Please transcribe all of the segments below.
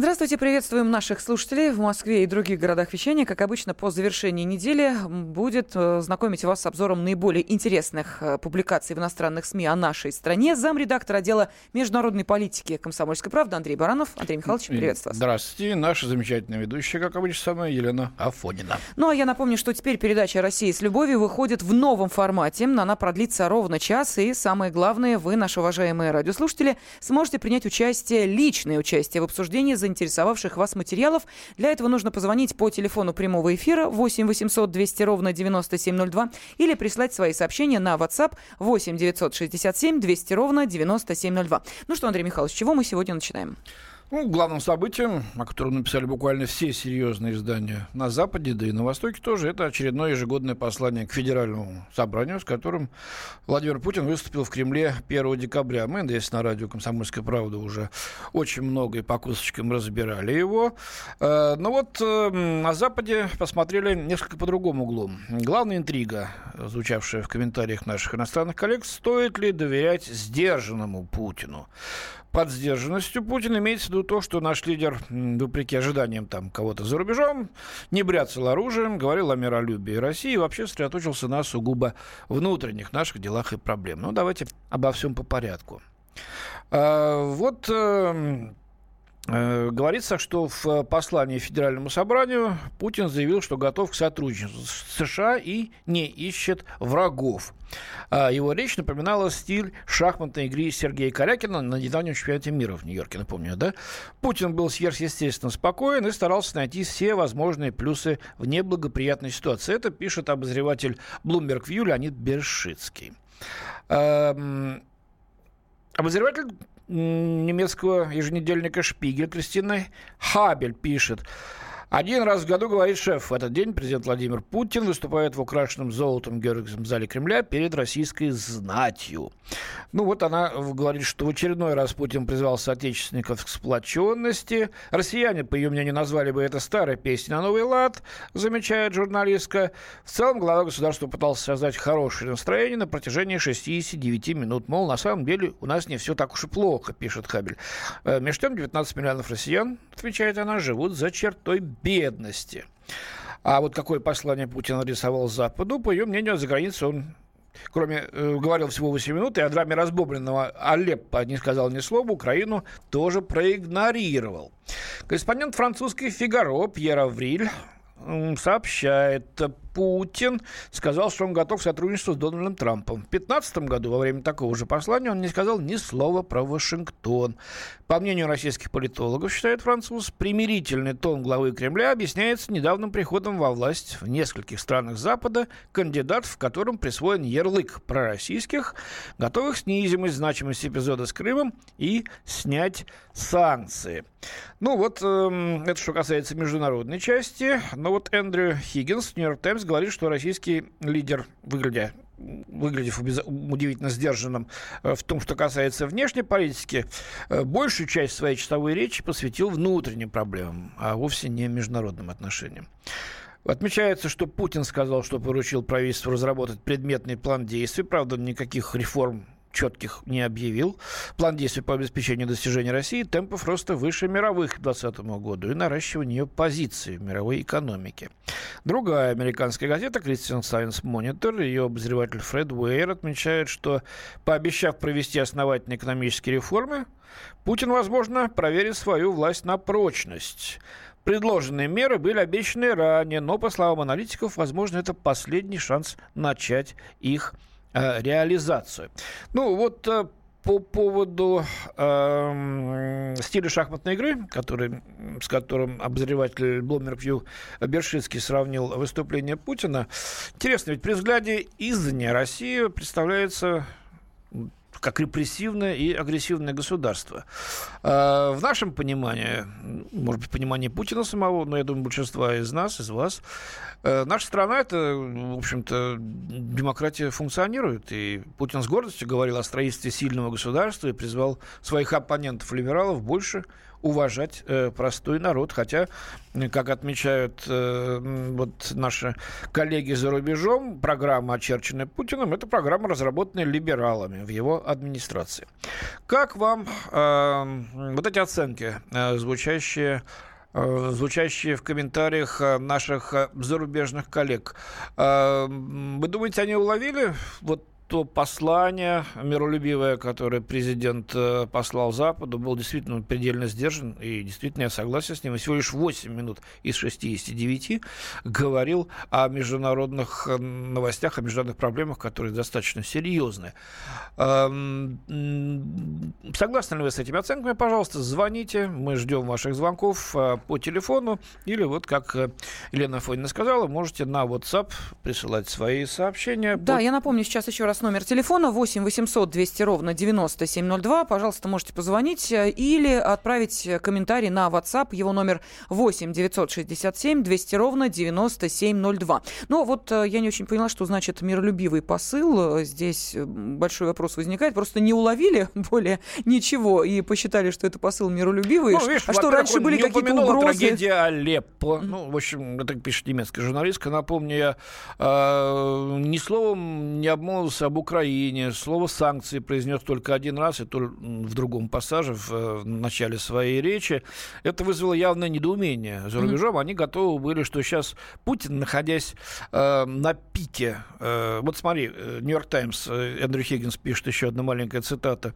Здравствуйте, приветствуем наших слушателей в Москве и других городах вещания. Как обычно, по завершении недели будет э, знакомить вас с обзором наиболее интересных э, публикаций в иностранных СМИ о нашей стране. Замредактор отдела международной политики «Комсомольской правды» Андрей Баранов. Андрей Михайлович, приветствую вас. Здравствуйте. Наша замечательная ведущая, как обычно, со мной Елена Афонина. Ну, а я напомню, что теперь передача «Россия с любовью» выходит в новом формате. Она продлится ровно час. И самое главное, вы, наши уважаемые радиослушатели, сможете принять участие, личное участие в обсуждении за заинтересовавших вас материалов. Для этого нужно позвонить по телефону прямого эфира 8 800 200 ровно 9702 или прислать свои сообщения на WhatsApp 8 967 200 ровно 9702. Ну что, Андрей Михайлович, с чего мы сегодня начинаем? Ну, главным событием, о котором написали буквально все серьезные издания на Западе, да и на Востоке тоже, это очередное ежегодное послание к Федеральному собранию, с которым Владимир Путин выступил в Кремле 1 декабря. Мы, здесь на радио «Комсомольская правда» уже очень много и по кусочкам разбирали его. Э, но вот э, на Западе посмотрели несколько по другому углу. Главная интрига, звучавшая в комментариях наших иностранных коллег, стоит ли доверять сдержанному Путину? Под сдержанностью Путина имеется в виду то, что наш лидер, вопреки ожиданиям там кого-то за рубежом, не бряцал оружием, говорил о миролюбии России и вообще сосредоточился на сугубо внутренних наших делах и проблем. Ну, давайте обо всем по порядку. А, вот эм, говорится, что в послании Федеральному собранию Путин заявил, что готов к сотрудничеству с США и не ищет врагов. А его речь напоминала стиль шахматной игры Сергея Корякина на недавнем чемпионате мира в Нью-Йорке, напомню, да? Путин был сверхъестественно спокоен и старался найти все возможные плюсы в неблагоприятной ситуации. Это пишет обозреватель Bloomberg View Леонид Бершицкий. Эм, обозреватель немецкого еженедельника «Шпигель» Кристина Хабель пишет. Один раз в году, говорит шеф, в этот день президент Владимир Путин выступает в украшенном золотом Георгиевском зале Кремля перед российской знатью. Ну вот она говорит, что в очередной раз Путин призвал соотечественников к сплоченности. Россияне, по ее мнению, назвали бы это старой песней на новый лад, замечает журналистка. В целом глава государства пытался создать хорошее настроение на протяжении 69 минут. Мол, на самом деле у нас не все так уж и плохо, пишет Хабель. Э, между тем 19 миллионов россиян, отвечает она, живут за чертой бедности. А вот какое послание Путин адресовал Западу, по ее мнению, за границей он кроме, э, говорил всего 8 минут, и о драме разбомбленного Алеппо не сказал ни слова, Украину тоже проигнорировал. Корреспондент французской «Фигаро» Пьер Авриль сообщает, Путин сказал, что он готов к сотрудничеству с Дональдом Трампом. В 2015 году, во время такого же послания, он не сказал ни слова про Вашингтон. По мнению российских политологов, считает француз, примирительный тон главы Кремля объясняется недавним приходом во власть в нескольких странах Запада кандидатов, которым присвоен ярлык пророссийских, готовых снизить значимость эпизода с Крымом и снять санкции. Ну вот, э, это что касается международной части. Но вот Эндрю Хиггинс, Нью-Йорк Таймс, говорит, что российский лидер, выглядя выглядев удивительно сдержанным э, в том, что касается внешней политики, э, большую часть своей часовой речи посвятил внутренним проблемам, а вовсе не международным отношениям. Отмечается, что Путин сказал, что поручил правительству разработать предметный план действий. Правда, никаких реформ четких не объявил. План действий по обеспечению достижения России темпов роста выше мировых к 2020 году и наращивания ее позиции в мировой экономике. Другая американская газета Christian Science Monitor, ее обозреватель Фред Уэйр отмечает, что пообещав провести основательные экономические реформы, Путин, возможно, проверит свою власть на прочность. Предложенные меры были обещаны ранее, но, по словам аналитиков, возможно, это последний шанс начать их реализацию. Ну, вот э, по поводу э, стиля шахматной игры, который, с которым обозреватель Блумервью Бершицкий сравнил выступление Путина, интересно, ведь при взгляде извне Россия представляется как репрессивное и агрессивное государство. А, в нашем понимании, может быть, понимании Путина самого, но я думаю, большинства из нас, из вас, э, наша страна, это, в общем-то, демократия функционирует. И Путин с гордостью говорил о строительстве сильного государства и призвал своих оппонентов-либералов больше уважать э, простой народ. Хотя, как отмечают э, вот наши коллеги за рубежом, программа, очерченная Путиным, это программа, разработанная либералами в его администрации. Как вам э, вот эти оценки, э, звучащие Э, звучащие в комментариях э, наших э, зарубежных коллег. Вы думаете, они уловили вот то послание миролюбивое, которое президент э, послал Западу, был действительно предельно сдержан, и действительно я согласен с ним. Всего лишь 8 минут из 69 говорил о международных э, новостях, о международных проблемах, которые достаточно серьезные. Согласны ли вы с этими оценками? Пожалуйста, звоните. Мы ждем ваших звонков э, по телефону. Или вот, как Елена Фонина сказала, можете на WhatsApp присылать свои сообщения. Да, под... я напомню сейчас еще раз номер телефона 8 800 200 ровно 9702. Пожалуйста, можете позвонить э, или отправить комментарий на WhatsApp. Его номер 8 967 200 ровно 9702. Но вот э, я не очень поняла, что значит миролюбивый посыл. Э, здесь большой вопрос возникает. Просто не уловили более ничего и посчитали, что это посыл миролюбивый. Ну, видишь, а что раньше были какие-то угрозы? трагедия Алеппо. Ну, в общем, это пишет немецкая журналистка. Напомню, я э, ни словом не обмолвился об Украине. Слово «санкции» произнес только один раз, и то в другом пассаже, в, в начале своей речи. Это вызвало явное недоумение. За рубежом mm-hmm. они готовы были, что сейчас Путин, находясь э, на пике... Э, вот смотри, э, «Нью-Йорк Таймс», э, Эндрю Хиггинс пишет еще одна маленькая цитата.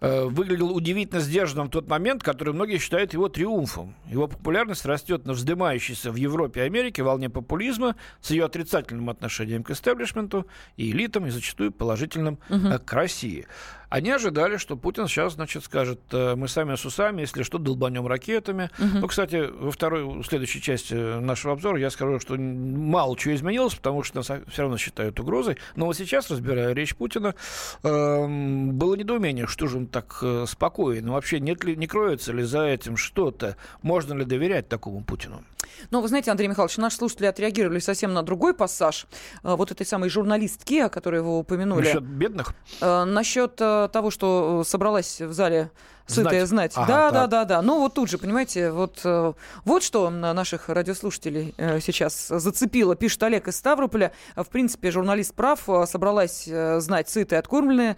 Э, «Выглядел удивительно сдержанным в тот момент, который многие считают его триумфом. Его популярность растет на вздымающейся в Европе и Америке волне популизма с ее отрицательным отношением к истеблишменту и элитам, и зачастую положительным угу. к России. Они ожидали, что Путин сейчас, значит, скажет, «Э, мы сами с усами, если что, долбанем ракетами. Угу. Ну, кстати, во второй, в следующей части нашего обзора я скажу, что мало чего изменилось, потому что нас все равно считают угрозой. Но вот сейчас, разбирая речь Путина, э, было недоумение, что же он так э, спокоен. Вообще нет ли, не кроется ли за этим что-то? Можно ли доверять такому Путину? Ну, вы знаете, Андрей Михайлович, наши слушатели отреагировали совсем на другой пассаж э, вот этой самой журналистки, о которой вы упомянули. Насчет бедных? Э, насчет э, того, что собралась в зале сытая знать. знать. Ага, да, да, да, да. Ну вот тут же, понимаете, вот, э, вот что наших радиослушателей э, сейчас зацепило. Пишет Олег из Ставрополя. В принципе, журналист прав. Э, собралась знать сытые, откормленные,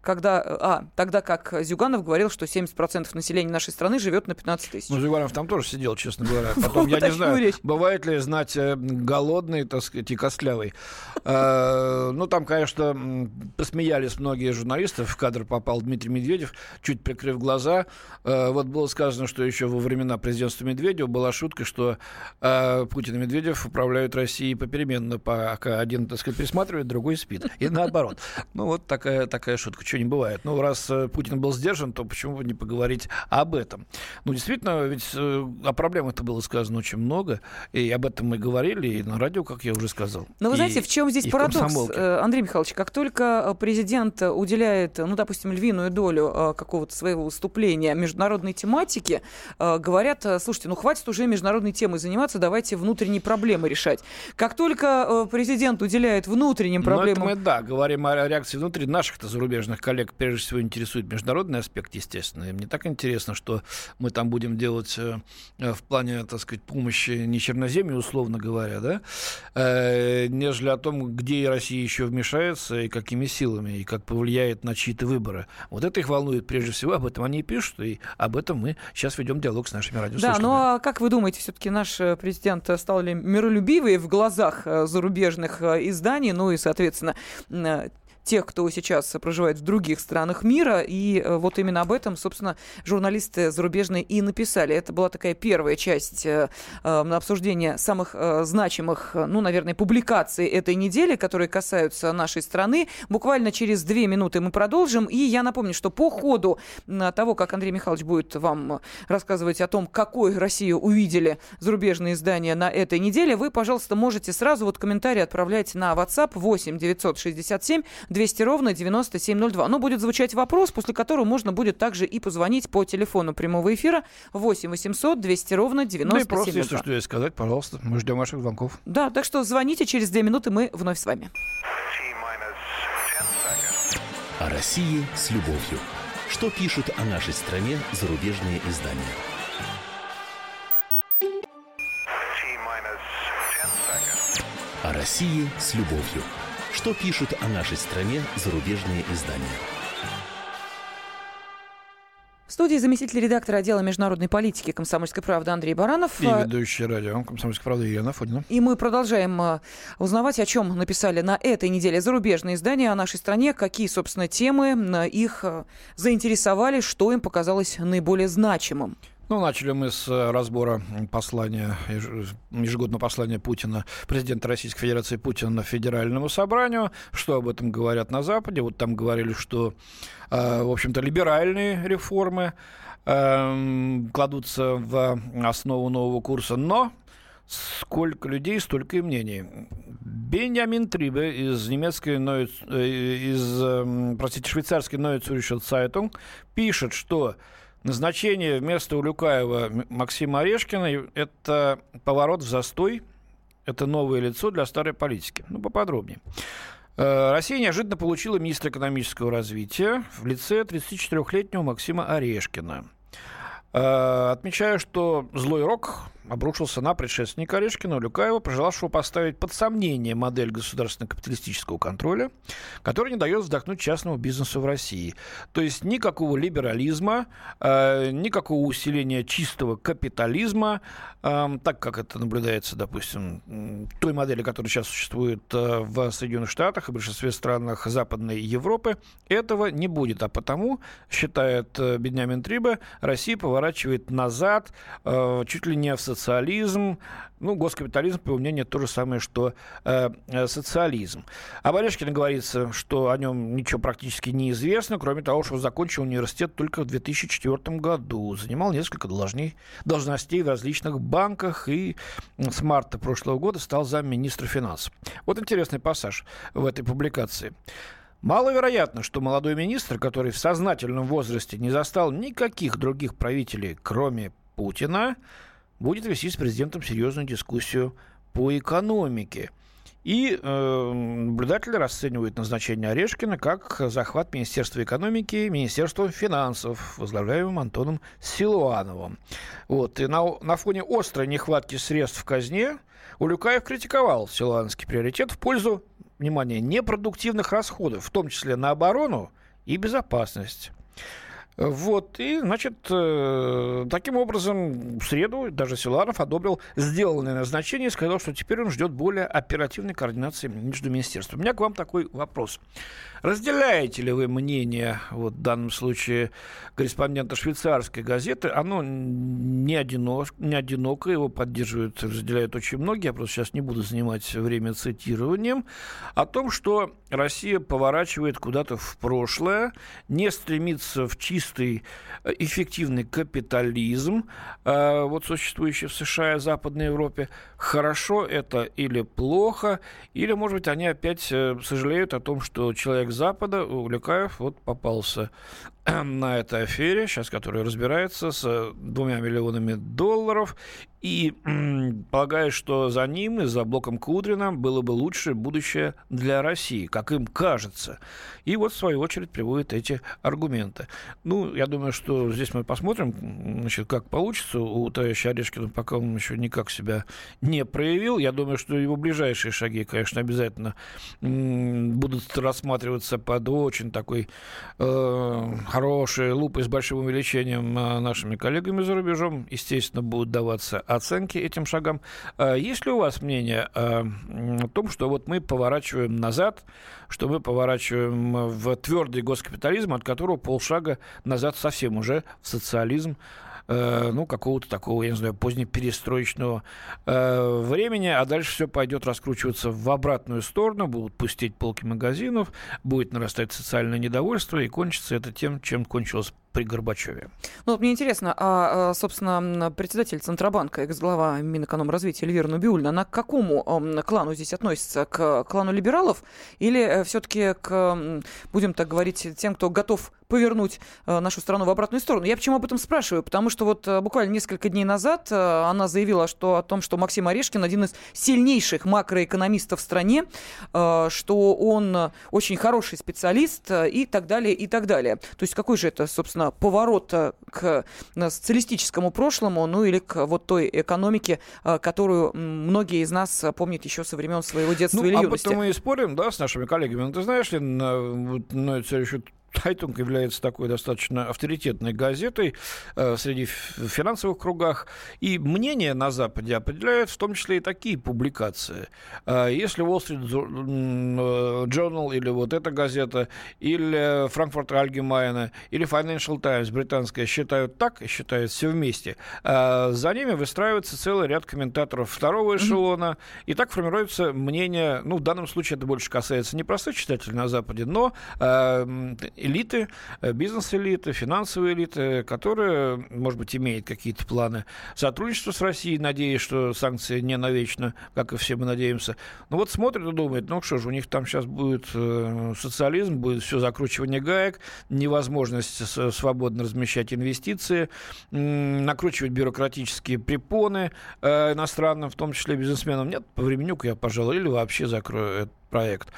когда, а, тогда как Зюганов говорил, что 70% населения нашей страны живет на 15 тысяч. Ну, Зюганов там тоже сидел, честно говоря. Потом, я не знаю, бывает ли знать голодный, так сказать, и костлявый. Ну, там, конечно, посмеялись многие журналисты. В кадр попал Дмитрий Медведев. Чуть прикрыв глаза. Э, вот было сказано, что еще во времена президентства Медведева была шутка, что э, Путин и Медведев управляют Россией попеременно, пока один, так сказать, присматривает, другой спит. И наоборот. Ну, вот такая, такая шутка. Чего не бывает. Ну, раз э, Путин был сдержан, то почему бы не поговорить об этом? Ну, действительно, ведь о проблемах-то было сказано очень много, и об этом мы говорили, и на радио, как я уже сказал. Но вы знаете, в чем здесь парадокс, Андрей Михайлович? Как только президент уделяет, ну, допустим, львиную долю какого-то своего своего выступления международной тематики, э, говорят, э, слушайте, ну хватит уже международной темой заниматься, давайте внутренние проблемы решать. Как только э, президент уделяет внутренним проблемам... Ну, это мы, да, говорим о реакции внутри наших-то зарубежных коллег. Прежде всего интересует международный аспект, естественно. Им не так интересно, что мы там будем делать в плане, так сказать, помощи не черноземья, условно говоря, да, нежели о том, где Россия еще вмешается и какими силами, и как повлияет на чьи-то выборы. Вот это их волнует прежде всего, об этом они и пишут, и об этом мы сейчас ведем диалог с нашими радиослушателями. Да, ну а как вы думаете, все-таки наш э, президент стал ли миролюбивый в глазах э, зарубежных э, изданий, ну и, соответственно, тех, кто сейчас проживает в других странах мира. И э, вот именно об этом, собственно, журналисты зарубежные и написали. Это была такая первая часть э, э, на обсуждение самых значимых, ну, наверное, публикаций этой недели, которые касаются нашей страны. Буквально через две минуты мы продолжим. И я напомню, что по ходу того, как Андрей Михайлович будет вам рассказывать о том, какой Россию увидели зарубежные издания на этой неделе, вы, пожалуйста, можете сразу вот комментарии отправлять на WhatsApp 8 967 200 ровно 9702. Но будет звучать вопрос, после которого можно будет также и позвонить по телефону прямого эфира 8 800 200 ровно 9702. Ну и просто, если что есть сказать, пожалуйста, мы ждем ваших звонков. Да, так что звоните, через две минуты мы вновь с вами. О России с любовью. Что пишут о нашей стране зарубежные издания? О России с любовью. Что пишут о нашей стране зарубежные издания? В студии заместитель редактора отдела международной политики «Комсомольской правды» Андрей Баранов. И ведущий радио «Комсомольской правды» Елена Фонина. И мы продолжаем э, узнавать, о чем написали на этой неделе зарубежные издания о нашей стране, какие, собственно, темы их э, заинтересовали, что им показалось наиболее значимым. Ну, начали мы с э, разбора послания, ежегодного послания Путина, президента Российской Федерации Путина Федеральному собранию. Что об этом говорят на Западе? Вот там говорили, что, э, в общем-то, либеральные реформы эм, кладутся в основу нового курса, но сколько людей, столько и мнений. Бенjamin Трибе из немецкой, э, из, простите, швейцарской Neue Zeitung пишет, что Назначение вместо Улюкаева Максима Орешкина – это поворот в застой, это новое лицо для старой политики. Ну, поподробнее. Э, Россия неожиданно получила министра экономического развития в лице 34-летнего Максима Орешкина. Э, отмечаю, что злой рок обрушился на предшественника Орешкина, Люкаева, пожелавшего поставить под сомнение модель государственно-капиталистического контроля, который не дает вздохнуть частному бизнесу в России. То есть никакого либерализма, э, никакого усиления чистого капитализма, э, так как это наблюдается, допустим, той модели, которая сейчас существует э, в Соединенных Штатах и большинстве странах Западной Европы, этого не будет. А потому, считает э, Бенjamin Трибе, Россия поворачивает назад э, чуть ли не в социальном социализм. Ну, госкапитализм, по его мнению, то же самое, что э, э, социализм. Об Орешкине говорится, что о нем ничего практически не известно, кроме того, что он закончил университет только в 2004 году. Занимал несколько должней, должностей в различных банках и с марта прошлого года стал замминистра финансов. Вот интересный пассаж в этой публикации. Маловероятно, что молодой министр, который в сознательном возрасте не застал никаких других правителей, кроме Путина, будет вести с президентом серьезную дискуссию по экономике. И э, наблюдатели расценивают назначение Орешкина как захват Министерства экономики Министерством финансов, возглавляемым Антоном Силуановым. Вот. И на, на фоне острой нехватки средств в казне Улюкаев критиковал силуановский приоритет в пользу, внимание, непродуктивных расходов, в том числе на оборону и безопасность. Вот, и, значит, э, таким образом, в среду даже Силанов одобрил сделанное назначение и сказал, что теперь он ждет более оперативной координации между министерствами. У меня к вам такой вопрос. Разделяете ли вы мнение, вот в данном случае, корреспондента швейцарской газеты? Оно не, одинок, не одиноко, его поддерживают, разделяют очень многие, я просто сейчас не буду занимать время цитированием, о том, что Россия поворачивает куда-то в прошлое, не стремится в чистый э, эффективный капитализм, э, вот существующий в США и Западной Европе. Хорошо это или плохо, или, может быть, они опять э, сожалеют о том, что человек Запада, Улюкаев, вот попался на этой афере, сейчас которая разбирается, с двумя миллионами долларов, и полагаю, что за ним и за блоком Кудрина было бы лучшее будущее для России, как им кажется. И вот, в свою очередь, приводят эти аргументы. Ну, я думаю, что здесь мы посмотрим, значит, как получится у товарища Орешкина, пока он еще никак себя не проявил. Я думаю, что его ближайшие шаги, конечно, обязательно будут рассматриваться под очень такой э, хорошей лупой с большим увеличением э, нашими коллегами за рубежом. Естественно, будут даваться оценки этим шагам. Э, есть ли у вас мнение э, о том, что вот мы поворачиваем назад, что мы поворачиваем в твердый госкапитализм, от которого полшага назад совсем уже в социализм, э, ну, какого-то такого, я не знаю, позднеперестроечного э, времени, а дальше все пойдет раскручиваться в обратную сторону, будут пустить полки магазинов, будет нарастать социальное недовольство, и кончится это тем, чем кончилось при Горбачеве. Ну, вот мне интересно, а, а собственно, председатель Центробанка, экс-глава Минэкономразвития Эльвира Нубиульна, она к какому клану здесь относится? К клану либералов или э, все-таки к, будем так говорить, тем, кто готов повернуть э, нашу страну в обратную сторону. Я почему об этом спрашиваю? Потому что вот э, буквально несколько дней назад она заявила что, о том, что Максим Орешкин один из сильнейших макроэкономистов в стране, что он очень хороший специалист и так далее, и так далее. То есть какой же это, собственно, поворот к социалистическому прошлому, ну или к вот той экономике, которую многие из нас помнят еще со времен своего детства ну, или юности. Об этом мы и спорим, да, с нашими коллегами. Ну, ты знаешь ли, на, на это еще Тайтунг является такой достаточно авторитетной газетой э, среди финансовых кругах. И мнение на Западе определяют в том числе и такие публикации. Э, если Wall Street Journal или вот эта газета, или Frankfurt Allgemeine, или Financial Times британская считают так и считают все вместе, э, за ними выстраивается целый ряд комментаторов второго эшелона, mm-hmm. и так формируется мнение, ну, в данном случае это больше касается не простых читателей на Западе, но э, элиты, э, бизнес-элиты, финансовые элиты, которые, может быть, имеют какие-то планы сотрудничества с Россией, надеясь, что санкции не навечно, как и все мы надеемся. Но вот смотрят и думают, ну что ж, у них там сейчас будет э, социализм, будет все закручивание гаек, невозможность свободно размещать инвестиции, накручивать бюрократические препоны э, иностранным, в том числе бизнесменам. Нет, по времени я, пожалуй, или вообще закрою проект.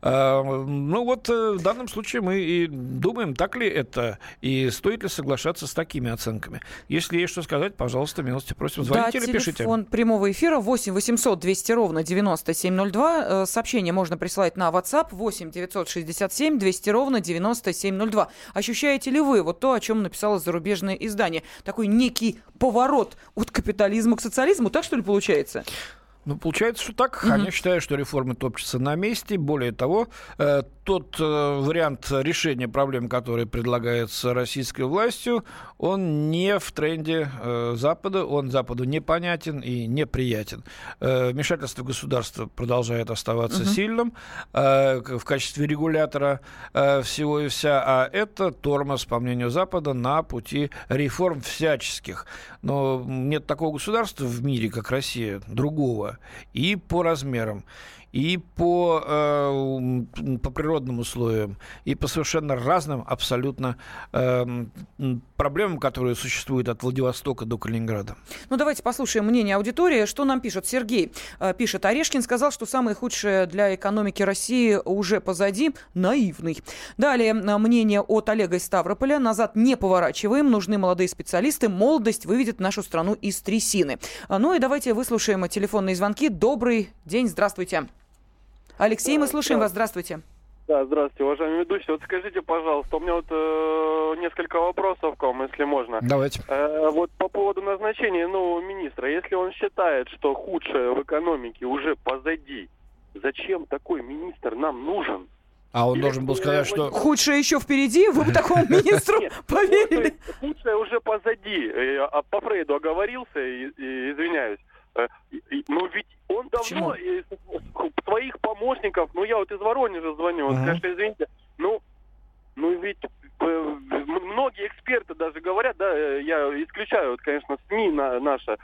А, ну вот э, в данном случае мы и думаем, так ли это, и стоит ли соглашаться с такими оценками. Если есть что сказать, пожалуйста, милости просим. Звоните да, или пишите. телефон прямого эфира 8 800 200 ровно 9702. Э, сообщение можно присылать на WhatsApp 8 967 200 ровно 9702. Ощущаете ли вы вот то, о чем написало зарубежное издание? Такой некий поворот от капитализма к социализму, так что ли получается? Ну, получается, что так. Mm-hmm. Они считают, что реформы топчутся на месте. Более того, э, тот э, вариант решения проблем, который предлагается российской властью, он не в тренде э, Запада, он Западу непонятен и неприятен. Э, вмешательство государства продолжает оставаться mm-hmm. сильным в качестве регулятора всего и вся, а это тормоз, по мнению Запада, на пути реформ всяческих. Но нет такого государства в мире, как Россия, другого, и по размерам и по, э, по природным условиям, и по совершенно разным абсолютно э, проблемам, которые существуют от Владивостока до Калининграда. Ну, давайте послушаем мнение аудитории. Что нам пишет? Сергей э, пишет. Орешкин сказал, что самое худшее для экономики России уже позади. Наивный. Далее э, мнение от Олега из Ставрополя. Назад не поворачиваем. Нужны молодые специалисты. Молодость выведет нашу страну из трясины. А, ну и давайте выслушаем телефонные звонки. Добрый день. Здравствуйте. Алексей, мы слушаем вас. Здравствуйте. Да, здравствуйте, уважаемый ведущий. Вот скажите, пожалуйста, у меня вот э, несколько вопросов к вам, если можно. Давайте. Э, вот по поводу назначения нового министра. Если он считает, что худшее в экономике уже позади, зачем такой министр нам нужен? А он Или должен был сказать, что... Худшее еще впереди? Вы бы такому министру поверили? Худшее уже позади. Э, а по Фрейду оговорился, извиняюсь. Э, но ведь он давно из своих помощников, ну я вот из Воронежа звоню, он, конечно, извините, ну, ну ведь э, многие эксперты даже говорят, да, э, я исключаю, вот, конечно, СМИ на, наше,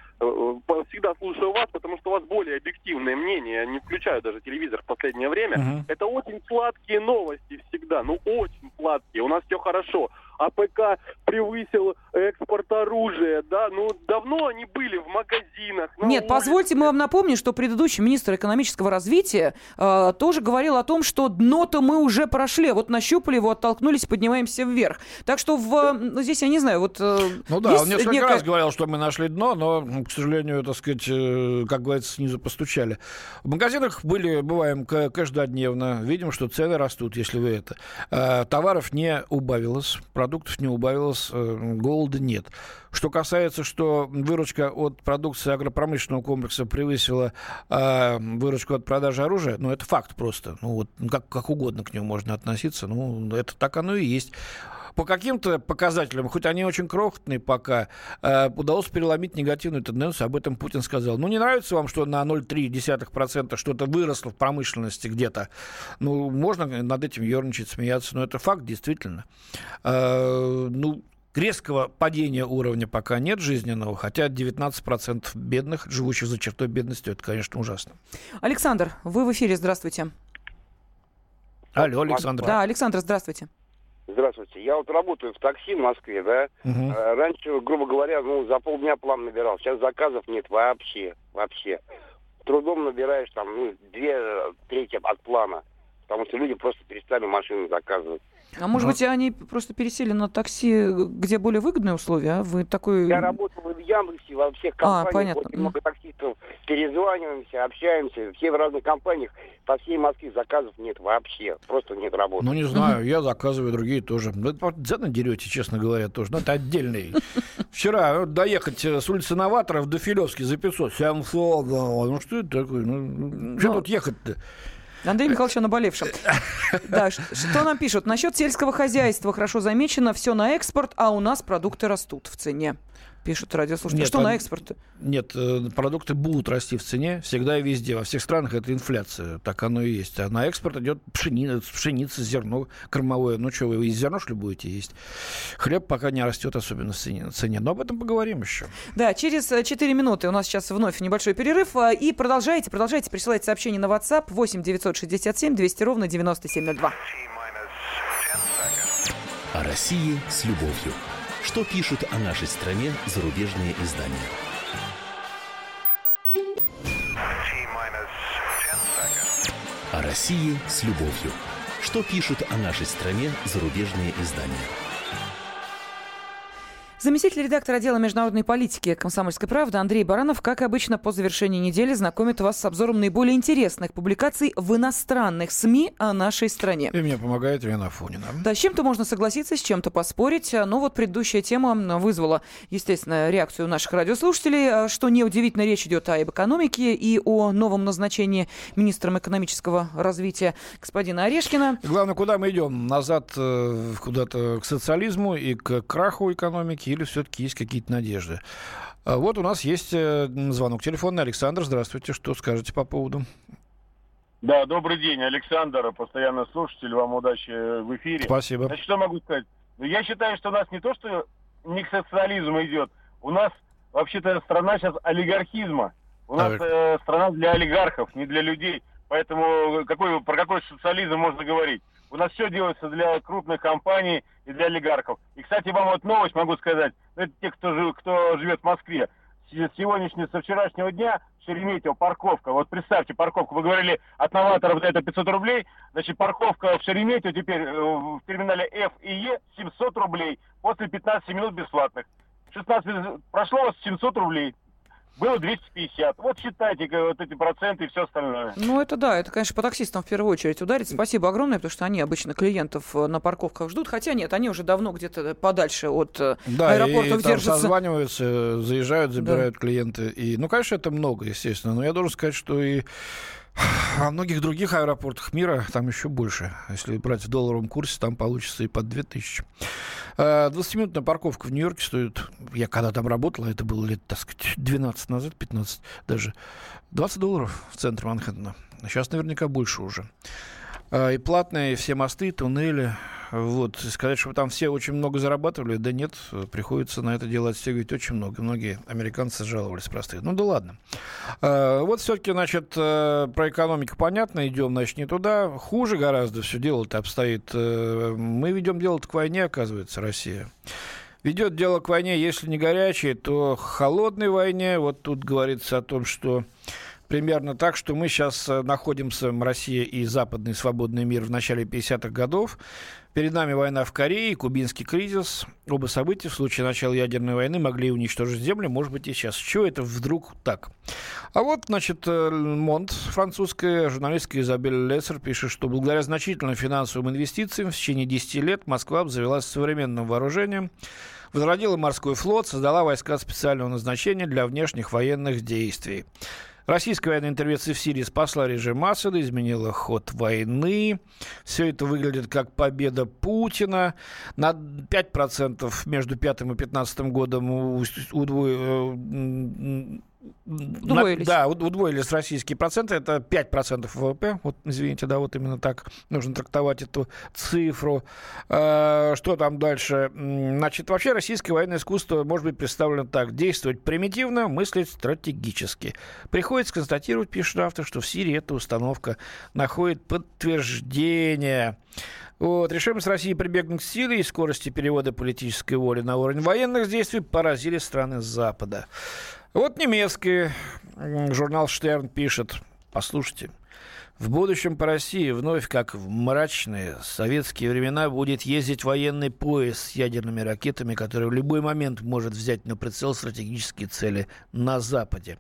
всегда слушаю вас, потому что у вас более объективное мнение, я не включаю даже телевизор в последнее время. Uh-huh. Это очень сладкие новости всегда, ну очень сладкие, у нас все хорошо. АПК превысил экспорт оружия, да, ну давно они были в магазинах. Нет, улице. позвольте мы вам напомним, что предыдущий министр экономического развития э, тоже говорил о том, что дно-то мы уже прошли, вот нащупали его, оттолкнулись, поднимаемся вверх. Так что в, ну, здесь я не знаю, вот... Э, ну да, он несколько некая... раз говорил, что мы нашли дно, но, к сожалению, так сказать, э, как говорится, снизу постучали. В магазинах были, бываем каждодневно, видим, что цены растут, если вы это. Э, товаров не убавилось, продуктов не убавилось, э, голода нет. Что касается, что выручка от продукции агропромышленного комплекса превысила э, выручку от продажи оружия, ну, это факт просто. Ну, вот как, как угодно к нему можно относиться. Ну, это так оно и есть по каким-то показателям, хоть они очень крохотные пока, э, удалось переломить негативную тенденцию. Об этом Путин сказал. Ну, не нравится вам, что на 0,3% что-то выросло в промышленности где-то. Ну, можно над этим ерничать, смеяться, но это факт, действительно. Э, ну, резкого падения уровня пока нет жизненного, хотя 19% бедных, живущих за чертой бедности, это, конечно, ужасно. Александр, вы в эфире, здравствуйте. Алло, Александр. Да, Александр, здравствуйте. Здравствуйте. Я вот работаю в такси в Москве, да. Угу. Раньше, грубо говоря, ну, за полдня план набирал. Сейчас заказов нет вообще, вообще. Трудом набираешь там, ну, две трети от плана. Потому что люди просто перестали машины заказывать. А может Но... быть, они просто пересели на такси, где более выгодные условия? А вы такой... Я работал в Яндексе, во всех а, компаниях. А, понятно. Очень много таксистов. Перезваниваемся, общаемся. Все в разных компаниях. По всей Москве заказов нет вообще. Просто нет работы. Ну, не знаю. Я заказываю, другие тоже. Ну, это цены дерете, честно говоря, тоже. Но это отдельный. Вчера доехать с улицы Новаторов до Филевски за 500. 700. Ну, что это такое? Ну, что тут ехать-то? Андрей Михайлович о наболевшем. Да, что нам пишут? Насчет сельского хозяйства хорошо замечено, все на экспорт, а у нас продукты растут в цене пишут радиослушатели. Нет, что на экспорт? Нет, э, продукты будут расти в цене всегда и везде. Во всех странах это инфляция, так оно и есть. А на экспорт идет пшеница, пшеница зерно кормовое. Ну что, вы из зерна, что ли, будете есть? Хлеб пока не растет, особенно в цене. цене. Но об этом поговорим еще. Да, через 4 э, минуты у нас сейчас вновь небольшой перерыв. А, и продолжайте, продолжайте присылать сообщения на WhatsApp 8 967 200 ровно 9702. О России с любовью. Что пишут о нашей стране зарубежные издания? О России с любовью. Что пишут о нашей стране зарубежные издания? Заместитель редактора отдела международной политики «Комсомольской правды» Андрей Баранов, как обычно, по завершении недели знакомит вас с обзором наиболее интересных публикаций в иностранных СМИ о нашей стране. И мне помогает Ирина Афонина. Да, с чем-то можно согласиться, с чем-то поспорить. Но вот предыдущая тема вызвала, естественно, реакцию наших радиослушателей, что неудивительно, речь идет об экономике и о новом назначении министром экономического развития господина Орешкина. Главное, куда мы идем? Назад э, куда-то к социализму и к краху экономики или все-таки есть какие-то надежды. А вот у нас есть э, звонок телефонный. Александр, здравствуйте. Что скажете по поводу? Да, добрый день, Александр, постоянно слушатель, вам удачи в эфире. Спасибо. Значит, что могу сказать? Ну, я считаю, что у нас не то, что не к социализму идет, у нас вообще-то страна сейчас олигархизма. У нас э, страна для олигархов, не для людей. Поэтому какой, про какой социализм можно говорить? У нас все делается для крупных компаний и для олигархов. И, кстати, вам вот новость могу сказать. Ну, это те, кто, кто живет в Москве. С сегодняшнего, со вчерашнего дня Шереметьево, парковка. Вот представьте, парковку. Вы говорили, от новаторов это 500 рублей. Значит, парковка в Шереметьево теперь э, в терминале F и E 700 рублей. После 15 минут бесплатных. 16 минут прошло 700 рублей было 250. Вот считайте вот эти проценты и все остальное. Ну, это да, это, конечно, по таксистам в первую очередь ударит. Спасибо огромное, потому что они обычно клиентов э, на парковках ждут. Хотя нет, они уже давно где-то подальше от э, да, аэропортов и держатся. Там созваниваются, заезжают, забирают да. клиенты. И, ну, конечно, это много, естественно. Но я должен сказать, что и во многих других аэропортах мира там еще больше. Если брать в долларовом курсе, там получится и под 2000. 20-минутная э, парковка в Нью-Йорке стоит, я когда там работал, это было лет, так сказать, 12 назад, 15 даже, 20 долларов в центре Манхэттена. Сейчас наверняка больше уже. Э, и платные все мосты, туннели, вот, сказать, что там все очень много зарабатывали, да нет, приходится на это дело отстегивать очень много. Многие американцы жаловались простые. Ну да ладно. А, вот все-таки, значит, э, про экономику понятно, идем, значит, не туда. Хуже гораздо все дело-то обстоит. Э, мы ведем дело к войне, оказывается, Россия ведет дело к войне, если не горячей, то холодной войне. Вот тут говорится о том, что примерно так, что мы сейчас э, находимся, Россия и западный свободный мир в начале 50-х годов. Перед нами война в Корее, кубинский кризис. Оба события в случае начала ядерной войны могли уничтожить Землю, может быть, и сейчас. Чего это вдруг так? А вот, значит, э, Монт, французская журналистка Изабель Лессер пишет, что благодаря значительным финансовым инвестициям в течение 10 лет Москва обзавелась современным вооружением, возродила морской флот, создала войска специального назначения для внешних военных действий. Российская военная интервенция в Сирии спасла режим Асада, изменила ход войны. Все это выглядит как победа Путина. На 5% между 5 и 15 годом удвоилось Удвоились. Да, удвоились российские проценты. Это 5% ВВП. Вот, извините, да, вот именно так нужно трактовать эту цифру. А, что там дальше? Значит, вообще российское военное искусство может быть представлено так. Действовать примитивно, мыслить стратегически. Приходится констатировать, пишет автор, что в Сирии эта установка находит подтверждение. Вот. Решимость России прибегнуть к силе и скорости перевода политической воли на уровень военных действий поразили страны Запада. Вот немецкий журнал «Штерн» пишет, послушайте, в будущем по России вновь, как в мрачные советские времена, будет ездить военный поезд с ядерными ракетами, который в любой момент может взять на прицел стратегические цели на Западе.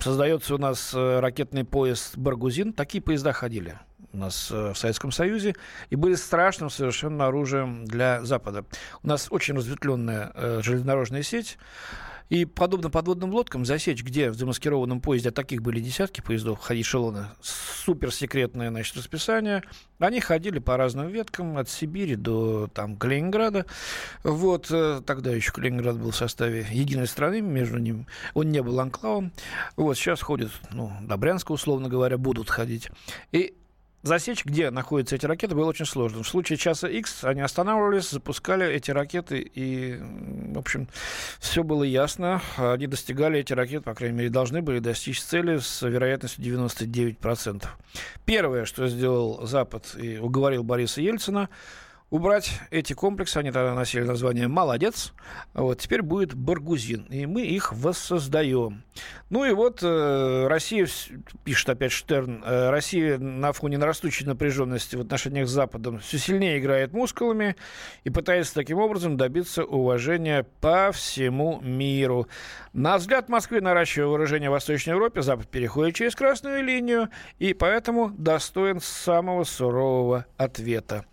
Создается у нас э, ракетный поезд «Баргузин». Такие поезда ходили у нас э, в Советском Союзе и были страшным совершенно оружием для Запада. У нас очень разветвленная э, железнодорожная сеть. И подобно подводным лодкам засечь, где в замаскированном поезде, а таких были десятки поездов, ходить эшелона, суперсекретное значит, расписание, они ходили по разным веткам, от Сибири до там, Калининграда. Вот, э, тогда еще Калининград был в составе единой страны, между ним он не был анклавом. Вот, сейчас ходят, ну, до Брянска, условно говоря, будут ходить. И засечь, где находятся эти ракеты, было очень сложно. В случае часа X они останавливались, запускали эти ракеты, и, в общем, все было ясно. Они достигали эти ракеты, по крайней мере, должны были достичь цели с вероятностью 99%. Первое, что сделал Запад и уговорил Бориса Ельцина, убрать эти комплексы, они тогда носили название «Молодец», вот, теперь будет «Баргузин», и мы их воссоздаем. Ну и вот э, Россия, пишет опять Штерн, э, Россия на фоне нарастущей напряженности в отношениях с Западом все сильнее играет мускулами и пытается таким образом добиться уважения по всему миру. На взгляд Москвы, наращивая выражение в Восточной Европе, Запад переходит через красную линию и поэтому достоин самого сурового ответа.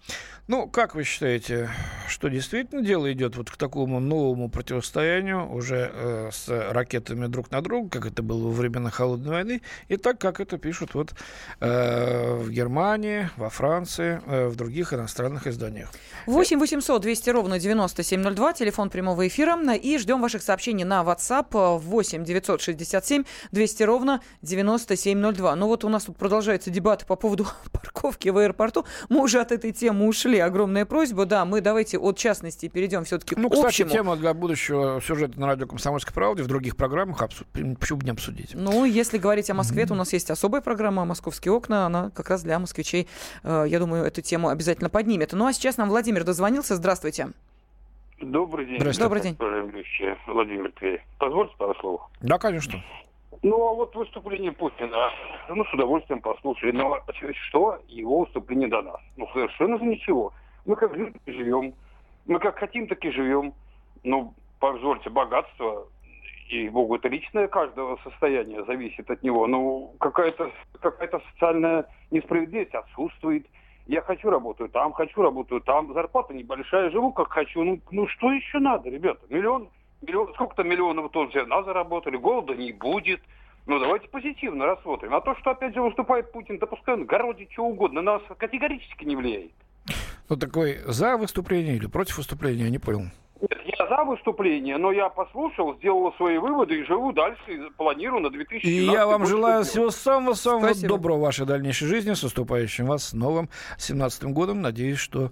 Ну, как вы считаете, что действительно дело идет вот к такому новому противостоянию уже э, с ракетами друг на друга, как это было во времена Холодной войны, и так, как это пишут вот э, в Германии, во Франции, э, в других иностранных изданиях? 8 800 200 ровно 9702, телефон прямого эфира, и ждем ваших сообщений на WhatsApp 8 967 200 ровно 9702. Ну вот у нас тут продолжаются дебаты по поводу парковки в аэропорту. Мы уже от этой темы ушли ушли. Огромная просьба. Да, мы давайте от частности перейдем все-таки ну, к кстати, общему. тема для будущего сюжета на радио «Комсомольской правде» в других программах обсу... почему бы не обсудить? Ну, если говорить о Москве, mm-hmm. то у нас есть особая программа «Московские окна». Она как раз для москвичей, э, я думаю, эту тему обязательно поднимет. Ну, а сейчас нам Владимир дозвонился. Здравствуйте. Добрый день. Добрый день. Владимир Тверь. Позвольте пару слов? Да, конечно. Ну, а вот выступление Путина, ну, с удовольствием послушали. Но что его выступление до нас? Ну, совершенно же ничего. Мы как живем. Мы как хотим, так и живем. Ну, позвольте, богатство, и богу, это личное каждого состояния зависит от него. Ну, какая-то какая социальная несправедливость отсутствует. Я хочу работаю там, хочу работаю там, зарплата небольшая, живу как хочу. Ну, ну что еще надо, ребята? Миллион, сколько-то миллионов тонн зерна заработали, голода не будет. Ну, давайте позитивно рассмотрим. А то, что опять же выступает Путин, да пускай он городит что угодно, нас категорически не влияет. Ну, такой за выступление или против выступления, я не понял. Нет, я за выступление, но я послушал, сделал свои выводы и живу дальше, и планирую на 2017 И я вам желаю всего самого-самого доброго в вашей дальнейшей жизни, с наступающим вас с новым 17 годом. Надеюсь, что,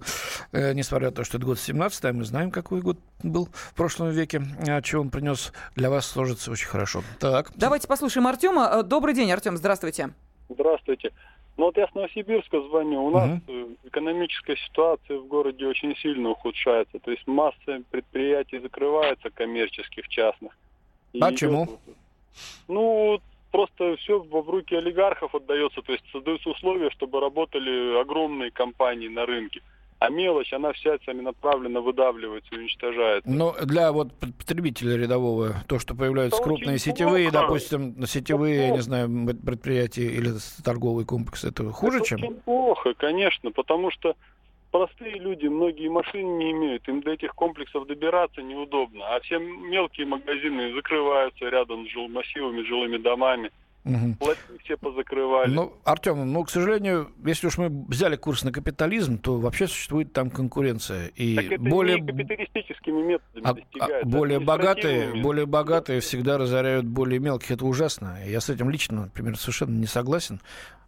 э, несмотря на то, что это год 17 а мы знаем, какой год был в прошлом веке, а что он принес для вас, сложится очень хорошо. Так. Давайте послушаем Артема. Э, добрый день, Артем, здравствуйте. Здравствуйте. Ну вот я с Новосибирска звоню. У нас угу. экономическая ситуация в городе очень сильно ухудшается. То есть масса предприятий закрывается, коммерческих, частных. Почему? Идет, ну, просто все в руки олигархов отдается. То есть создаются условия, чтобы работали огромные компании на рынке. А мелочь, она вся целенаправленно выдавливается и уничтожается. Но для вот потребителя рядового, то, что появляются это крупные сетевые, плохо. допустим, сетевые, это я не знаю, предприятия или торговый комплекс, это хуже, это чем? Очень плохо, конечно, потому что простые люди, многие машины не имеют, им до этих комплексов добираться неудобно, а все мелкие магазины закрываются рядом с жилмассивами, жилыми домами. Угу. Плотни все позакрывали. Ну, Артем, ну, к сожалению, если уж мы взяли курс на капитализм, то вообще существует там конкуренция. И так это более... не капиталистическими методами а, достигается. А, более богатые, более богатые всегда разоряют более мелких. Это ужасно. Я с этим лично, например, совершенно не согласен.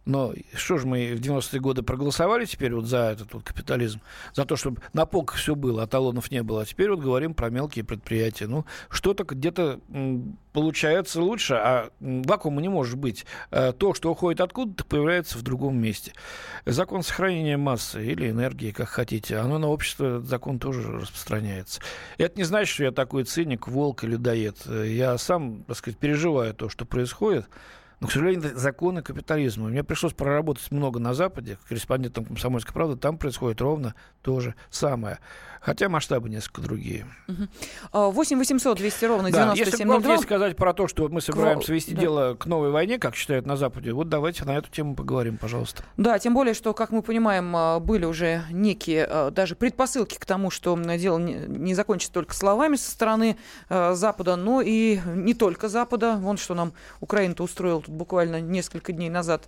Но что же мы в 90-е годы проголосовали теперь вот за этот вот капитализм, за то, чтобы на полках все было, а талонов не было. А теперь вот говорим про мелкие предприятия. Ну, что-то где-то получается лучше, а вакуума не может быть. Э, то, что уходит откуда-то, появляется в другом месте. Закон сохранения массы или энергии, как хотите, оно на общество, закон тоже распространяется. Это не значит, что я такой циник, волк или людоед. Я сам, так сказать, переживаю то, что происходит. Но, к сожалению, законы капитализма. Мне пришлось проработать много на Западе, корреспондентом «Комсомольской правды», там происходит ровно то же самое. Хотя масштабы несколько другие. 8 800 200 ровно 9702. Да, если вам сказать про то, что мы собираемся вести да. дело к новой войне, как считают на Западе, вот давайте на эту тему поговорим, пожалуйста. Да, тем более, что, как мы понимаем, а, были уже некие а, даже предпосылки к тому, что дело не закончится только словами со стороны а, Запада, но и не только Запада. Вон что нам Украина-то устроила тут буквально несколько дней назад.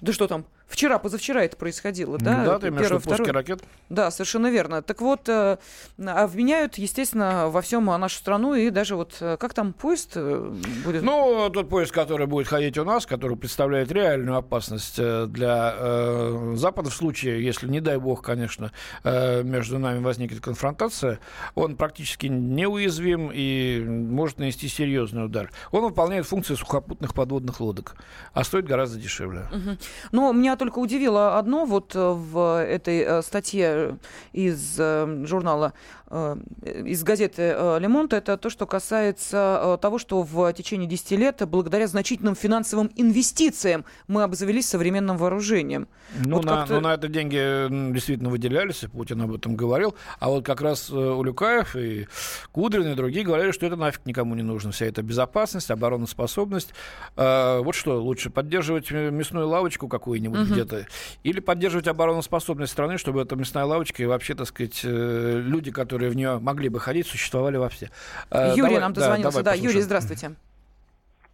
Да что там, Вчера, позавчера это происходило, да? Да, ты имеешь в виду ракет? Да, совершенно верно. Так вот, э, обвиняют, естественно, во всем нашу страну, и даже вот, э, как там поезд э, будет? Ну, тот поезд, который будет ходить у нас, который представляет реальную опасность для э, Запада в случае, если, не дай бог, конечно, э, между нами возникнет конфронтация, он практически неуязвим и может нанести серьезный удар. Он выполняет функции сухопутных подводных лодок, а стоит гораздо дешевле. Угу. Но меня только удивило одно вот э, в этой э, статье из э, журнала из газеты «Лемонт» это то, что касается э, того, что в течение 10 лет, благодаря значительным финансовым инвестициям, мы обзавелись современным вооружением. Ну, вот на, ну на это деньги действительно выделялись, и Путин об этом говорил. А вот как раз э, Улюкаев и Кудрин и другие говорили, что это нафиг никому не нужно. Вся эта безопасность, обороноспособность. Вот что, лучше поддерживать мясную лавочку какую-нибудь угу. где-то или поддерживать обороноспособность страны, чтобы эта мясная лавочка и вообще, так сказать, люди, которые которые в нее могли бы ходить, существовали во все. Э, Юрий давай, нам дозвонился. Да, да Юрий, здравствуйте.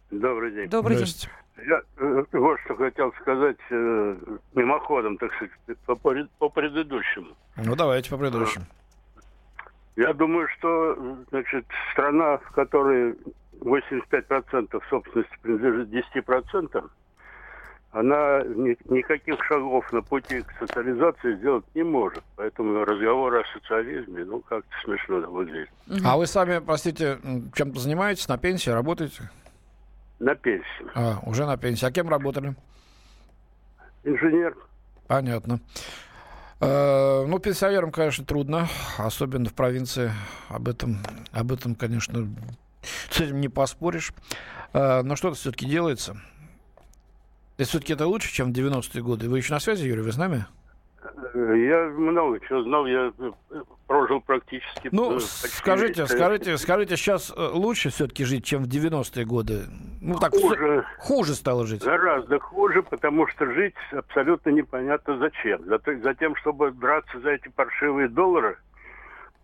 Добрый день. Добрый день. Я э, вот что хотел сказать э, мимоходом, так сказать, по, по предыдущему. Ну, давайте по предыдущему. Я думаю, что значит, страна, в которой 85% собственности принадлежит 10%, она ни, никаких шагов на пути к социализации сделать не может. Поэтому разговоры о социализме, ну, как-то смешно выглядит. А вы сами, простите, чем-то занимаетесь? На пенсии работаете? На пенсии. А, уже на пенсии. А кем работали? Инженер. Понятно. Э, ну, пенсионерам, конечно, трудно, особенно в провинции. Об этом, об этом, конечно, с этим не поспоришь. Э, но что-то все-таки делается. И все-таки это лучше, чем в 90-е годы. Вы еще на связи, Юрий, вы с нами? Я много чего знал, я прожил практически. Ну, скажите, скажите, скажите, сейчас э, лучше все-таки жить, чем в 90-е годы? Ну, так хуже, хуже стало жить. Гораздо хуже, потому что жить абсолютно непонятно зачем. За, за тем, чтобы драться за эти паршивые доллары.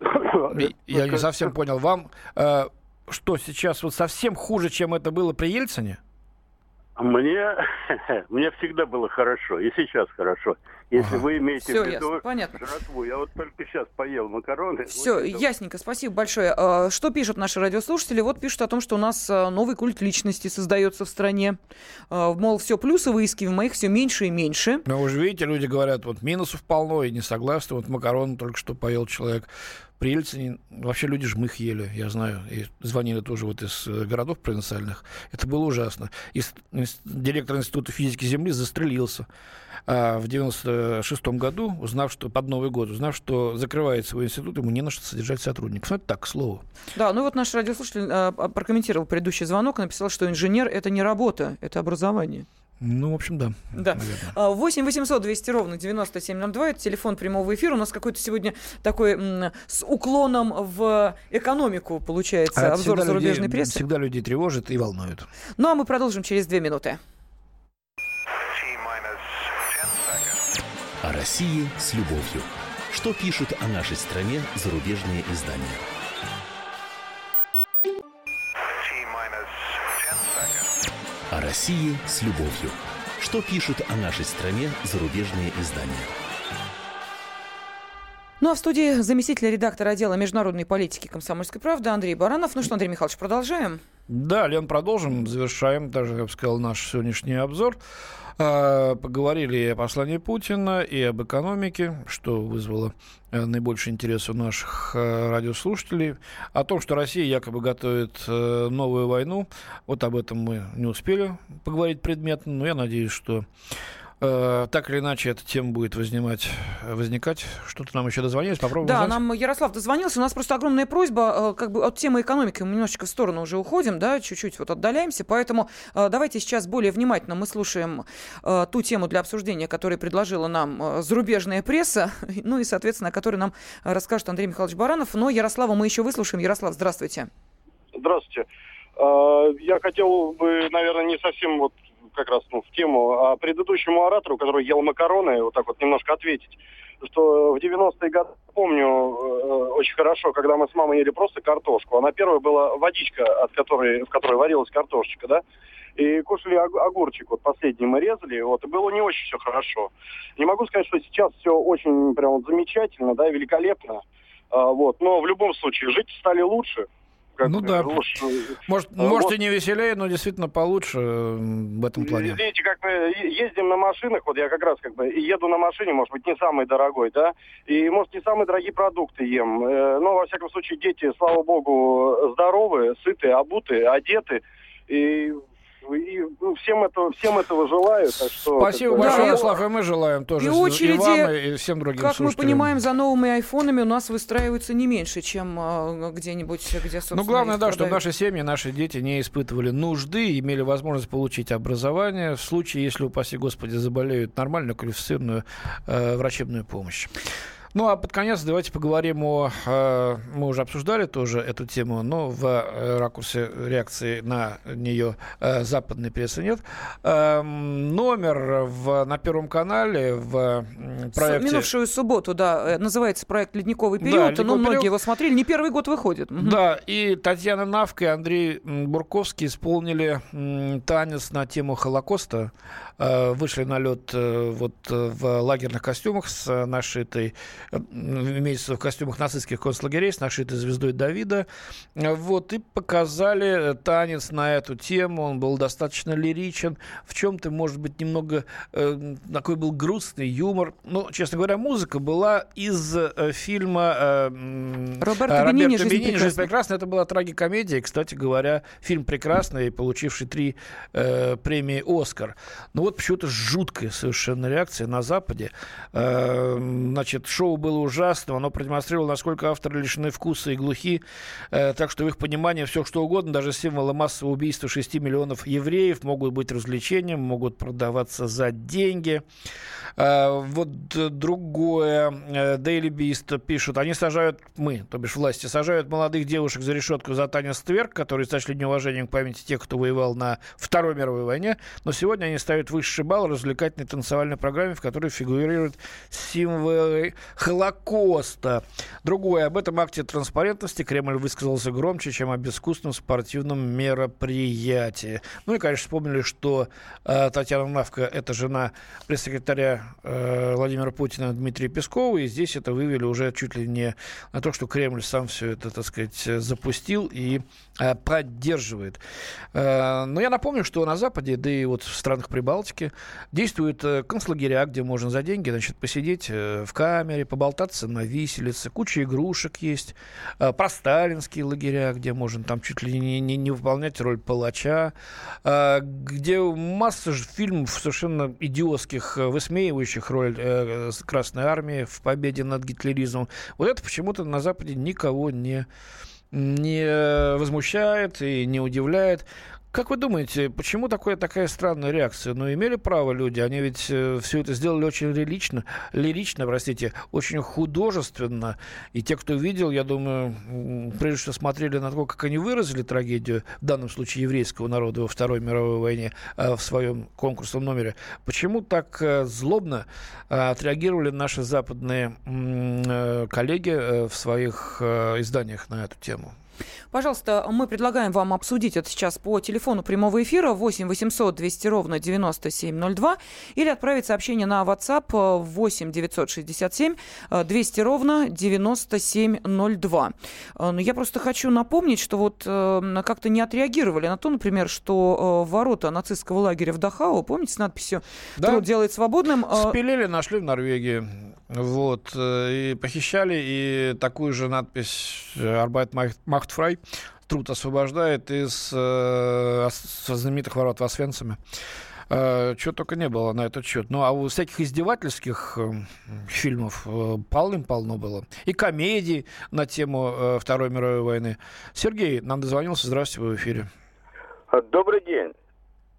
Я не совсем понял. Вам э, что сейчас вот совсем хуже, чем это было при Ельцине? Мне, мне всегда было хорошо, и сейчас хорошо. Если ага. вы имеете Все в виду ясно, понятно. жратву, я вот только сейчас поел макароны. Все, вот ясненько, спасибо большое. А, что пишут наши радиослушатели? Вот пишут о том, что у нас а, новый культ личности создается в стране. А, мол, все плюсы выискиваем, моих все меньше и меньше. Но вы же видите, люди говорят, вот минусов полно и не согласны. Вот макароны только что поел человек. При Ельцине вообще люди жмых ели, я знаю, и звонили тоже вот из э, городов провинциальных. Это было ужасно. И директор Института физики Земли застрелился а в 96 году, узнав, что под Новый год, узнав, что закрывает свой институт, ему не на что содержать сотрудников. Ну, это так, к слову. Да, ну вот наш радиослушатель а, прокомментировал предыдущий звонок написал, что инженер — это не работа, это образование. Ну, в общем, да. Да. 8 800 200 ровно 9702. Это телефон прямого эфира. У нас какой-то сегодня такой м, с уклоном в экономику, получается, а обзор зарубежной людей, прессы. Всегда людей тревожит и волнует. Ну, а мы продолжим через две минуты. О России с любовью. Что пишут о нашей стране зарубежные издания? России с любовью. Что пишут о нашей стране зарубежные издания? Ну а в студии заместитель редактора отдела международной политики комсомольской правды Андрей Баранов. Ну что, Андрей Михайлович, продолжаем? Да, Лен, продолжим. Завершаем даже, я бы сказал, наш сегодняшний обзор. А, поговорили и о послании Путина, и об экономике, что вызвало э, наибольший интерес у наших э, радиослушателей. О том, что Россия якобы готовит э, новую войну. Вот об этом мы не успели поговорить предметно, но я надеюсь, что так или иначе, эта тема будет возникать. возникать. Что-то нам еще дозвонились, попробуем Да, узнать. нам Ярослав дозвонился. У нас просто огромная просьба, э, как бы от темы экономики мы немножечко в сторону уже уходим, да, чуть-чуть вот отдаляемся, поэтому э, давайте сейчас более внимательно мы слушаем ту тему для обсуждения, которую предложила нам зарубежная пресса, ну и, соответственно, о которой нам расскажет Андрей Михайлович Баранов. Но Ярослава мы еще выслушаем. Ярослав, здравствуйте. Здравствуйте. Я хотел бы, наверное, не совсем вот как раз ну, в тему, а предыдущему оратору, который ел макароны, вот так вот немножко ответить, что в 90-е годы, помню э, очень хорошо, когда мы с мамой ели просто картошку, она первая была водичка, от которой, в которой варилась картошечка, да, и кушали огурчик, вот последний мы резали, вот, и было не очень все хорошо. Не могу сказать, что сейчас все очень прям вот замечательно, да, великолепно, а, вот, но в любом случае жить стали лучше, как ну да. Лучше. Может, а, может вот. и не веселее, но действительно получше в этом плане. Видите, как мы ездим на машинах, вот я как раз как бы еду на машине, может быть, не самый дорогой, да, и, может, не самые дорогие продукты ем. Э, но, во всяком случае, дети, слава богу, здоровые, сытые, обуты, одеты. И и ну, всем, этого, всем этого желаю. Так что, Спасибо так, большое, да, и мы желаем тоже и очереди, и вам, и всем другим Как мы понимаем, за новыми айфонами у нас выстраиваются не меньше, чем э, где-нибудь, где, собственно, Ну, главное, да, чтобы наши семьи, наши дети не испытывали нужды, имели возможность получить образование в случае, если, упаси Господи, заболеют нормальную квалифицированную э, врачебную помощь. Ну, а под конец давайте поговорим о... Э, мы уже обсуждали тоже эту тему, но в э, ракурсе реакции на нее э, западной прессы нет. Эм, номер в, на Первом канале в проекте... Минувшую субботу, да, называется проект «Ледниковый период». Да, ну, многие период. его смотрели. Не первый год выходит. Да, и Татьяна Навка и Андрей Бурковский исполнили танец на тему Холокоста. Вышли на лед вот в лагерных костюмах с нашитой имеется в костюмах нацистских концлагерей с нашитой звездой Давида. Вот, и показали танец на эту тему. Он был достаточно лиричен. В чем-то, может быть, немного э, такой был грустный юмор. Но, честно говоря, музыка была из э, фильма э, Роберта, Роберта Бенини, «Жизнь, Бенини «Жизнь прекрасна». Это была трагикомедия. Кстати говоря, фильм прекрасный, получивший три э, премии «Оскар». Но вот почему-то жуткая совершенно реакция на Западе. Э, значит, шоу было ужасным, оно продемонстрировало, насколько авторы лишены вкуса и глухи, э, так что в их понимании все что угодно, даже символы массового убийства 6 миллионов евреев могут быть развлечением, могут продаваться за деньги. Э, вот другое, э, Daily Beast пишут, они сажают, мы, то бишь власти, сажают молодых девушек за решетку за танец тверк, которые сочли неуважением к памяти тех, кто воевал на Второй мировой войне, но сегодня они ставят высший балл развлекательной танцевальной программе, в которой фигурируют символы Холокоста. Другое, об этом акте транспарентности Кремль высказался громче, чем о безвкусном спортивном мероприятии. Ну и, конечно, вспомнили, что э, Татьяна Навка – это жена пресс-секретаря э, Владимира Путина Дмитрия Пескова, и здесь это вывели уже чуть ли не на то, что Кремль сам все это, так сказать, запустил и э, поддерживает. Э, но я напомню, что на Западе, да и вот в странах Прибалтики действуют э, концлагеря, где можно за деньги значит, посидеть э, в камере, поболтаться на виселице, куча игрушек есть, э, про сталинские лагеря, где можно там чуть ли не, не, не выполнять роль палача, где масса фильмов совершенно идиотских, высмеивающих роль Красной Армии в победе над гитлеризмом. Вот это почему-то на Западе никого не не возмущает и не удивляет. Как вы думаете, почему такое, такая странная реакция? Ну, имели право люди, они ведь э, все это сделали очень лирично, лирично, простите, очень художественно. И те, кто видел, я думаю, прежде всего смотрели на то, как они выразили трагедию, в данном случае еврейского народа во Второй мировой войне, э, в своем конкурсном номере. Почему так э, злобно отреагировали наши западные коллеги в своих изданиях на эту тему? Пожалуйста, мы предлагаем вам обсудить это сейчас по телефону прямого эфира 8 800 200 ровно 9702 или отправить сообщение на WhatsApp 8 967 200 ровно 9702. Э, я просто хочу напомнить, что вот э, как-то не отреагировали на то, например, что э, ворота нацистского лагеря в Дахау, помните, с надписью да. «Труд делает свободным». Спилили, нашли в Норвегии. Вот, и похищали, и такую же надпись «Arbeit macht frei» труд освобождает из э, знаменитых ворот в Освенциме. Э, чего только не было на этот счет. Ну, а у всяких издевательских э, фильмов э, полным-полно было. И комедий на тему э, Второй мировой войны. Сергей нам дозвонился. Здравствуйте, вы в эфире. Добрый день.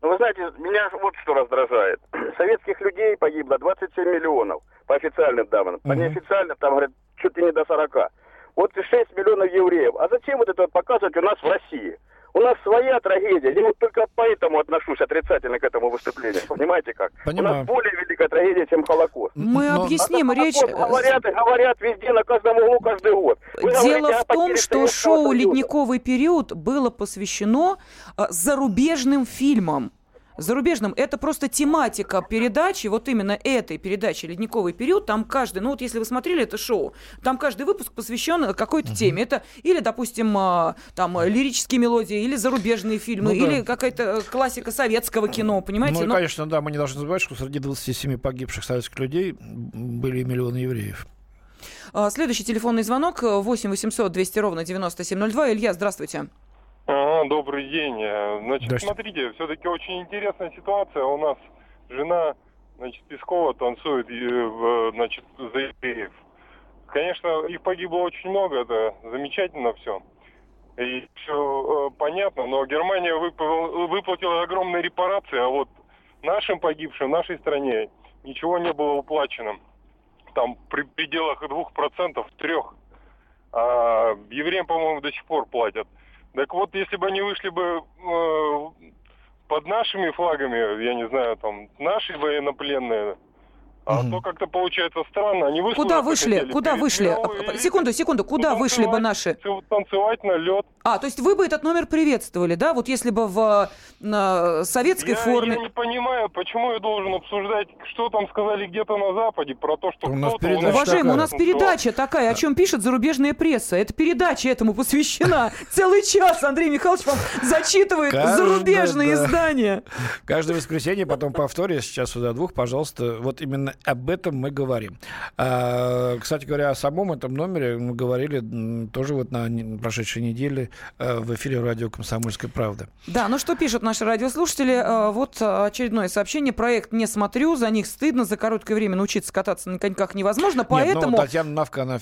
Ну, вы знаете, меня вот что раздражает. Советских людей погибло 27 миллионов по официальным данным. По неофициальным, там, говорят, чуть ли не до 40. Вот 6 миллионов евреев. А зачем вот это показывать у нас в России? У нас своя трагедия. Я вот только поэтому отношусь отрицательно к этому выступлению. Понимаете как? Понимаю. У нас более великая трагедия, чем Холокост. Мы Но... объясним а речь... Говорят и говорят везде, на каждом углу, каждый год. Вы Дело в том, что шоу «Ледниковый период» было посвящено а, зарубежным фильмам зарубежным. Это просто тематика передачи, вот именно этой передачи «Ледниковый период». Там каждый, ну вот если вы смотрели это шоу, там каждый выпуск посвящен какой-то теме. Это или, допустим, а, там лирические мелодии, или зарубежные фильмы, ну, да. или какая-то классика советского кино, понимаете? Ну, Но... конечно, да, мы не должны забывать, что среди 27 погибших советских людей были миллионы евреев. А, следующий телефонный звонок 8 800 200 ровно 9702. Илья, здравствуйте. Ага, добрый день. Э, значит, смотрите, все-таки очень интересная ситуация. У нас жена, значит, Пескова танцует, э, значит, за евреев. Конечно, их погибло очень много, это замечательно все. И все э, понятно, но Германия выплатила огромные репарации, а вот нашим погибшим, нашей стране ничего не было уплачено. Там при пределах двух процентов, трех. А евреям, по-моему, до сих пор платят. Так вот, если бы они вышли бы э, под нашими флагами, я не знаю, там, наши военнопленные, а mm то как-то получается странно. Они куда вышли? Куда вышли? Мировой... Секунду, секунду. Куда вышли бы наши? Танцевать на лед. А, то есть вы бы этот номер приветствовали, да? Вот если бы в на советской я, форме. Я не понимаю, почему я должен обсуждать, что там сказали где-то на Западе про то, что у нас передача Уважаемый, у нас передача такая, о чем пишет зарубежная пресса. Эта передача этому посвящена. Целый час Андрей Михайлович вам зачитывает зарубежные издания. Каждое воскресенье, потом повторе, сейчас сюда двух, пожалуйста. Вот именно именно об этом мы говорим. А, кстати говоря, о самом этом номере мы говорили тоже вот на прошедшей неделе э, в эфире радио «Комсомольская правда». Да, ну что пишут наши радиослушатели? Э, вот очередное сообщение. Проект «Не смотрю», за них стыдно, за короткое время научиться кататься на коньках невозможно, поэтому... Нет, ну, Татьяна Навка, она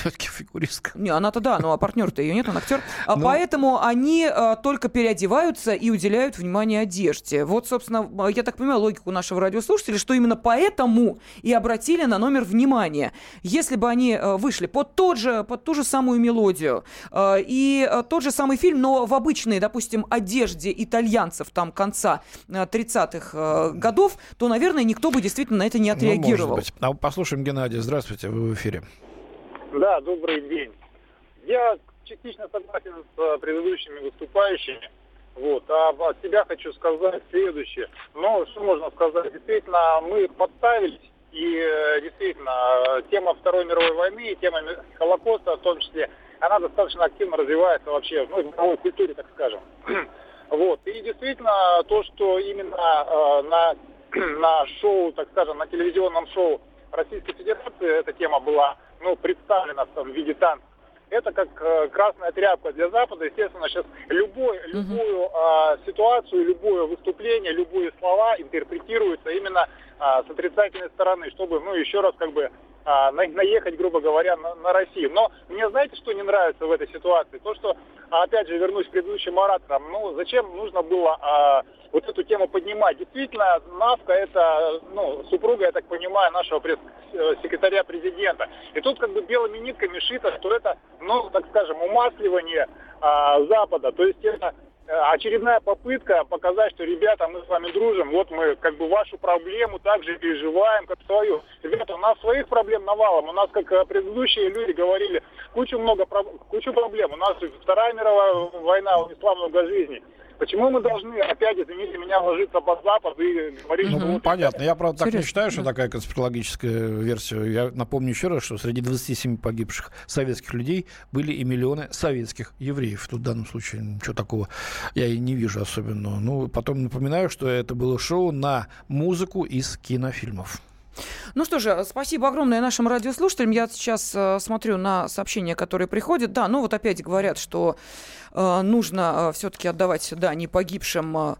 все-таки фигуристка. Не, она-то да, ну а партнер-то ее нет, он актер. А ну... Поэтому они а, только переодеваются и уделяют внимание одежде. Вот, собственно, я так понимаю логику нашего радиослушателя, что именно поэтому потому и обратили на номер внимания. Если бы они э, вышли под, тот же, под ту же самую мелодию э, и э, тот же самый фильм, но в обычной, допустим, одежде итальянцев там конца 30-х годов, то, наверное, никто бы действительно на это не ну, отреагировал. Ну, а послушаем Геннадия. Здравствуйте, вы в эфире. Да, добрый день. Я частично согласен с предыдущими выступающими. Вот. А от себя хочу сказать следующее. Ну, что можно сказать? Действительно, мы подставились, и э, действительно, тема Второй мировой войны, тема Холокоста в том числе, она достаточно активно развивается вообще ну, в мировой культуре, так скажем. Вот. И действительно, то, что именно э, на, на шоу, так скажем, на телевизионном шоу Российской Федерации эта тема была ну, представлена там, в виде танца, это как э, красная тряпка для Запада. Естественно, сейчас любой, любую э, ситуацию, любое выступление, любые слова интерпретируются именно э, с отрицательной стороны, чтобы, ну, еще раз как бы а, наехать, грубо говоря, на, на Россию. Но мне знаете, что не нравится в этой ситуации? То, что, опять же, вернусь к предыдущим ораторам, ну, зачем нужно было а, вот эту тему поднимать? Действительно, Навка это, ну, супруга, я так понимаю, нашего пресс-секретаря президента. И тут как бы белыми нитками шито, что это, ну, так скажем, умасливание а, Запада. То есть это Э, очередная попытка показать, что, ребята, мы с вами дружим, вот мы как бы вашу проблему также переживаем, как свою. Ребята, у нас своих проблем навалом, у нас, как э, предыдущие люди говорили, кучу много кучу проблем. У нас Вторая мировая война унесла много жизней. Почему мы должны опять, извините меня, ложиться под Запад и говорить, ну, что... Вот понятно. Я, правда, так не считаю, что такая конспирологическая версия. Я напомню еще раз, что среди 27 погибших советских людей были и миллионы советских евреев. Тут в данном случае ничего такого я и не вижу особенно. Ну, потом напоминаю, что это было шоу на музыку из кинофильмов. Ну что же, спасибо огромное нашим радиослушателям. Я сейчас э, смотрю на сообщения, которые приходят. Да, ну вот опять говорят, что э, нужно э, все-таки отдавать да, не погибшим э,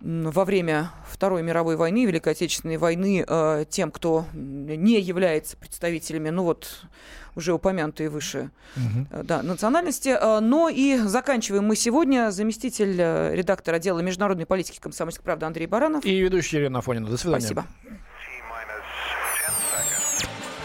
во время Второй мировой войны, Великой Отечественной войны, э, тем, кто не является представителями, ну вот уже упомянутые выше угу. да, национальности. Э, но и заканчиваем мы сегодня. Заместитель э, редактора отдела международной политики комсомольской правды Андрей Баранов. И ведущий Ирина Афонина. До свидания. Спасибо.